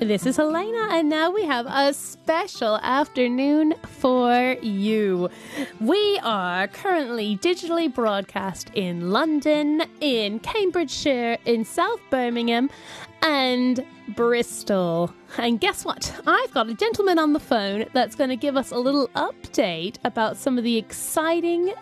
This is Helena, and now we have a special afternoon for you. We are currently digitally broadcast in London, in Cambridgeshire, in South Birmingham, and Bristol. And guess what? I've got a gentleman on the phone that's going to give us a little update about some of the exciting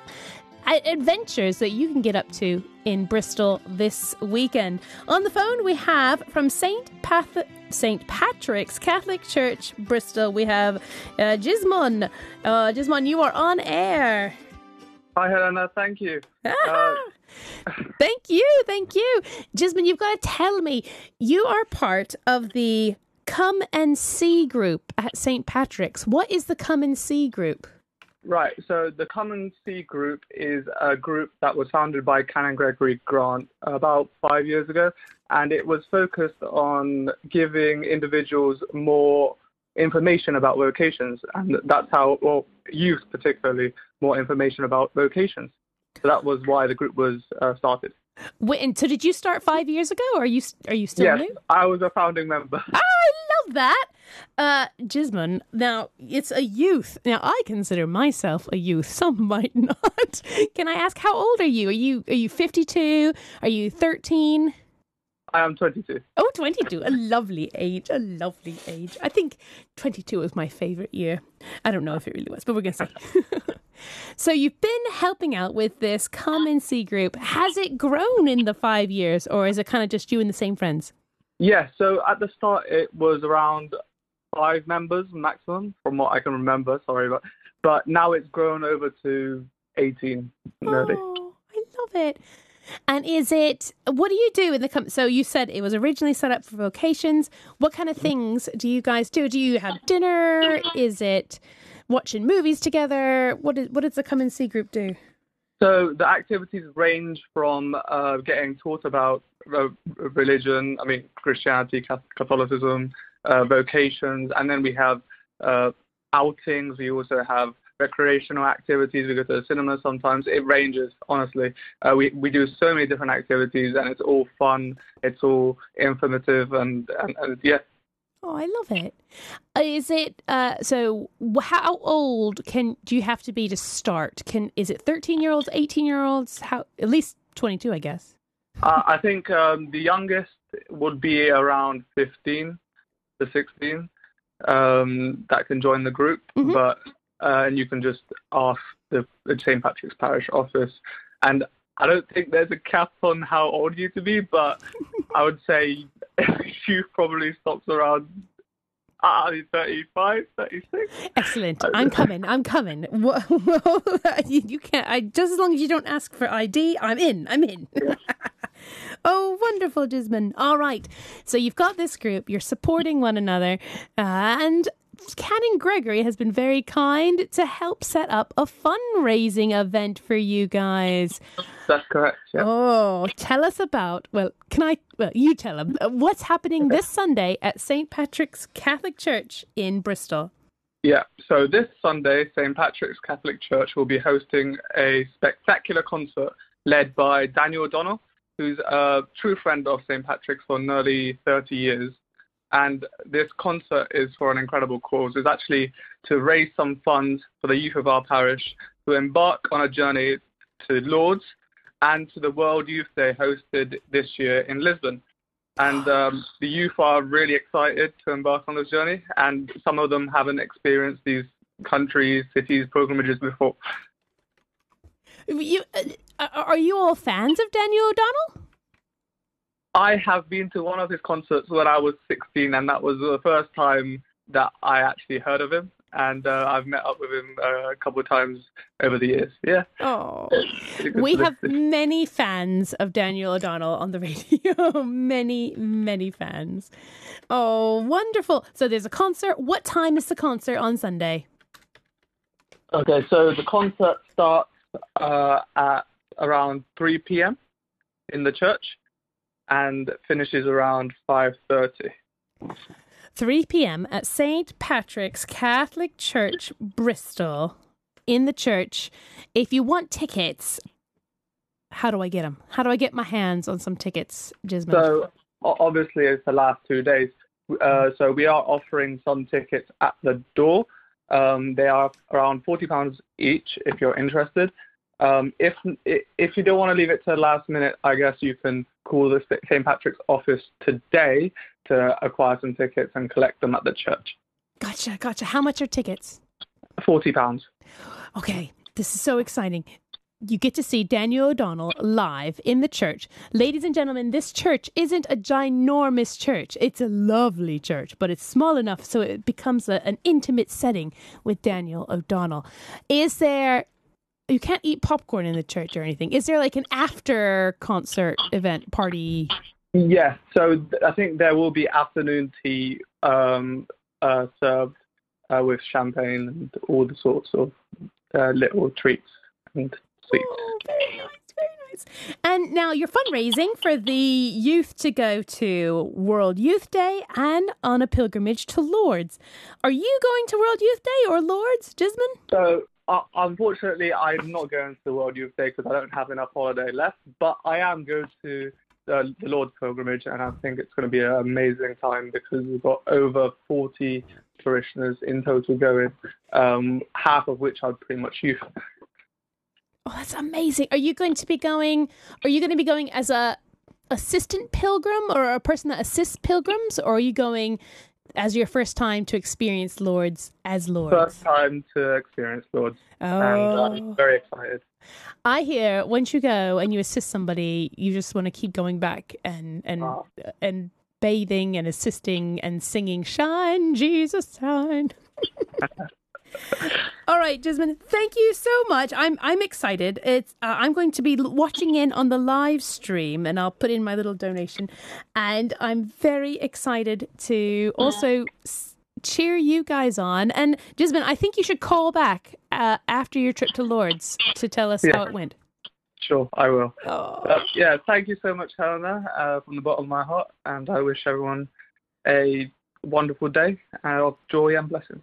adventures that you can get up to in Bristol this weekend. On the phone, we have from St. Path- St. Patrick's Catholic Church, Bristol, we have uh, Gismon. Uh, Gismon, you are on air. Hi, Helena. Thank you. Ah, uh, thank you. Thank you. Gismon, you've got to tell me, you are part of the Come and See group at St. Patrick's. What is the Come and See group? Right. So the Come and See group is a group that was founded by Canon Gregory Grant about five years ago, and it was focused on giving individuals more information about vocations, and that's how, well, youth particularly, more information about vocations. So that was why the group was uh, started. Wait, and so did you start five years ago, or are you are you still yes, new? I was a founding member. Oh, I love that. Uh, Gismon, now it's a youth. Now I consider myself a youth. Some might not. Can I ask how old are you? Are you are you fifty two? Are you thirteen? I am 22. Oh, 22. A lovely age. A lovely age. I think 22 was my favorite year. I don't know if it really was, but we're going to see. so you've been helping out with this Come and See group. Has it grown in the five years, or is it kind of just you and the same friends? Yeah, so at the start it was around five members maximum, from what I can remember. Sorry, but but now it's grown over to 18 nearly. Oh, I love it. And is it, what do you do in the, com- so you said it was originally set up for vocations. What kind of things do you guys do? Do you have dinner? Is it watching movies together? What, is, what does the Come and See group do? So the activities range from uh, getting taught about uh, religion, I mean, Christianity, Catholicism, uh, vocations, and then we have uh, outings. We also have recreational activities. We go to the cinema sometimes. It ranges, honestly. Uh, we we do so many different activities, and it's all fun. It's all informative, and and, and yeah. Oh, I love it. Uh, it uh, so? How old can do you have to be to start? Can is it thirteen year olds, eighteen year olds? How at least twenty two, I guess. Uh, I think um, the youngest would be around fifteen to sixteen um, that can join the group, mm-hmm. but uh, and you can just ask the, the St. Patrick's Parish office. And I don't think there's a cap on how old you to be, but I would say you probably stops around uh, 35, 36. Excellent. I'm coming. I'm coming. You can't. I, just as long as you don't ask for ID, I'm in. I'm in. oh, wonderful, Gismon. All right. So you've got this group. You're supporting one another, uh, and Canon Gregory has been very kind to help set up a fundraising event for you guys. That's correct. Yeah. Oh, tell us about. Well, can I? Well, you tell them uh, what's happening this Sunday at St Patrick's Catholic Church in Bristol. Yeah, so this Sunday, St. Patrick's Catholic Church will be hosting a spectacular concert led by Daniel O'Donnell, who's a true friend of St. Patrick's for nearly 30 years and this concert is for an incredible cause. It's actually to raise some funds for the youth of our parish to embark on a journey to Lourdes and to the World Youth Day hosted this year in Lisbon. And um, the youth are really excited to embark on this journey, and some of them haven't experienced these countries, cities, pilgrimages before. You, uh, are you all fans of Daniel O'Donnell? I have been to one of his concerts when I was 16, and that was the first time that I actually heard of him. And uh, I've met up with him uh, a couple of times over the years. Yeah. Oh, we have many fans of Daniel O'Donnell on the radio. many, many fans. Oh, wonderful. So there's a concert. What time is the concert on Sunday? Okay, so the concert starts uh, at around 3 p.m. in the church and finishes around 5:30. 3 p.m. at St. Patrick's Catholic Church, Bristol, in the church. If you want tickets, how do I get them? How do I get my hands on some tickets, Gismon? So obviously, it's the last two days. Uh, so we are offering some tickets at the door. Um, they are around forty pounds each if you're interested. Um, if if you don't want to leave it to the last minute, I guess you can call the St Patrick's office today to acquire some tickets and collect them at the church. Gotcha, gotcha. How much are tickets? Forty pounds. Okay, this is so exciting. You get to see Daniel O'Donnell live in the church. Ladies and gentlemen, this church isn't a ginormous church. It's a lovely church, but it's small enough so it becomes a, an intimate setting with Daniel O'Donnell. Is there you can't eat popcorn in the church or anything. Is there like an after concert event party? Yes. So I think there will be afternoon tea um, uh, served uh, with champagne and all the sorts of uh, little treats and sweets. Oh, very nice, very nice. And now you're fundraising for the youth to go to World Youth Day and on a pilgrimage to Lourdes. Are you going to World Youth Day or Lourdes, Gismon? So uh, unfortunately, I'm not going to the World Youth Day because I don't have enough holiday left. But I am going to the, the Lourdes pilgrimage, and I think it's going to be an amazing time because we've got over 40 parishioners in total going, um, half of which are pretty much youth. Oh, that's amazing! Are you going to be going? Are you going to be going as a assistant pilgrim or a person that assists pilgrims, or are you going as your first time to experience Lourdes as Lourdes? First time to experience Lourdes. Uh, oh. And I'm very excited. I hear once you go and you assist somebody, you just want to keep going back and and oh. and bathing and assisting and singing "Shine, Jesus, shine." All right, Jasmine, thank you so much. I'm I'm excited. It's uh, I'm going to be watching in on the live stream, and I'll put in my little donation. And I'm very excited to also cheer you guys on. And Jasmine, I think you should call back uh, after your trip to Lourdes to tell us yeah. how it went. Sure, I will. Oh. Uh, yeah, thank you so much, Helena, uh, from the bottom of my heart, and I wish everyone a wonderful day of joy and blessings.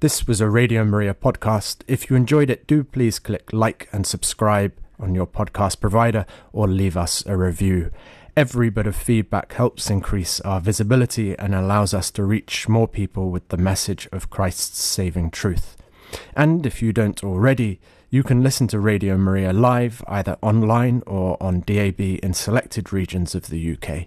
This was a Radio Maria podcast. If you enjoyed it, do please click like and subscribe on your podcast provider or leave us a review. Every bit of feedback helps increase our visibility and allows us to reach more people with the message of Christ's saving truth. And if you don't already, you can listen to Radio Maria live either online or on DAB in selected regions of the UK.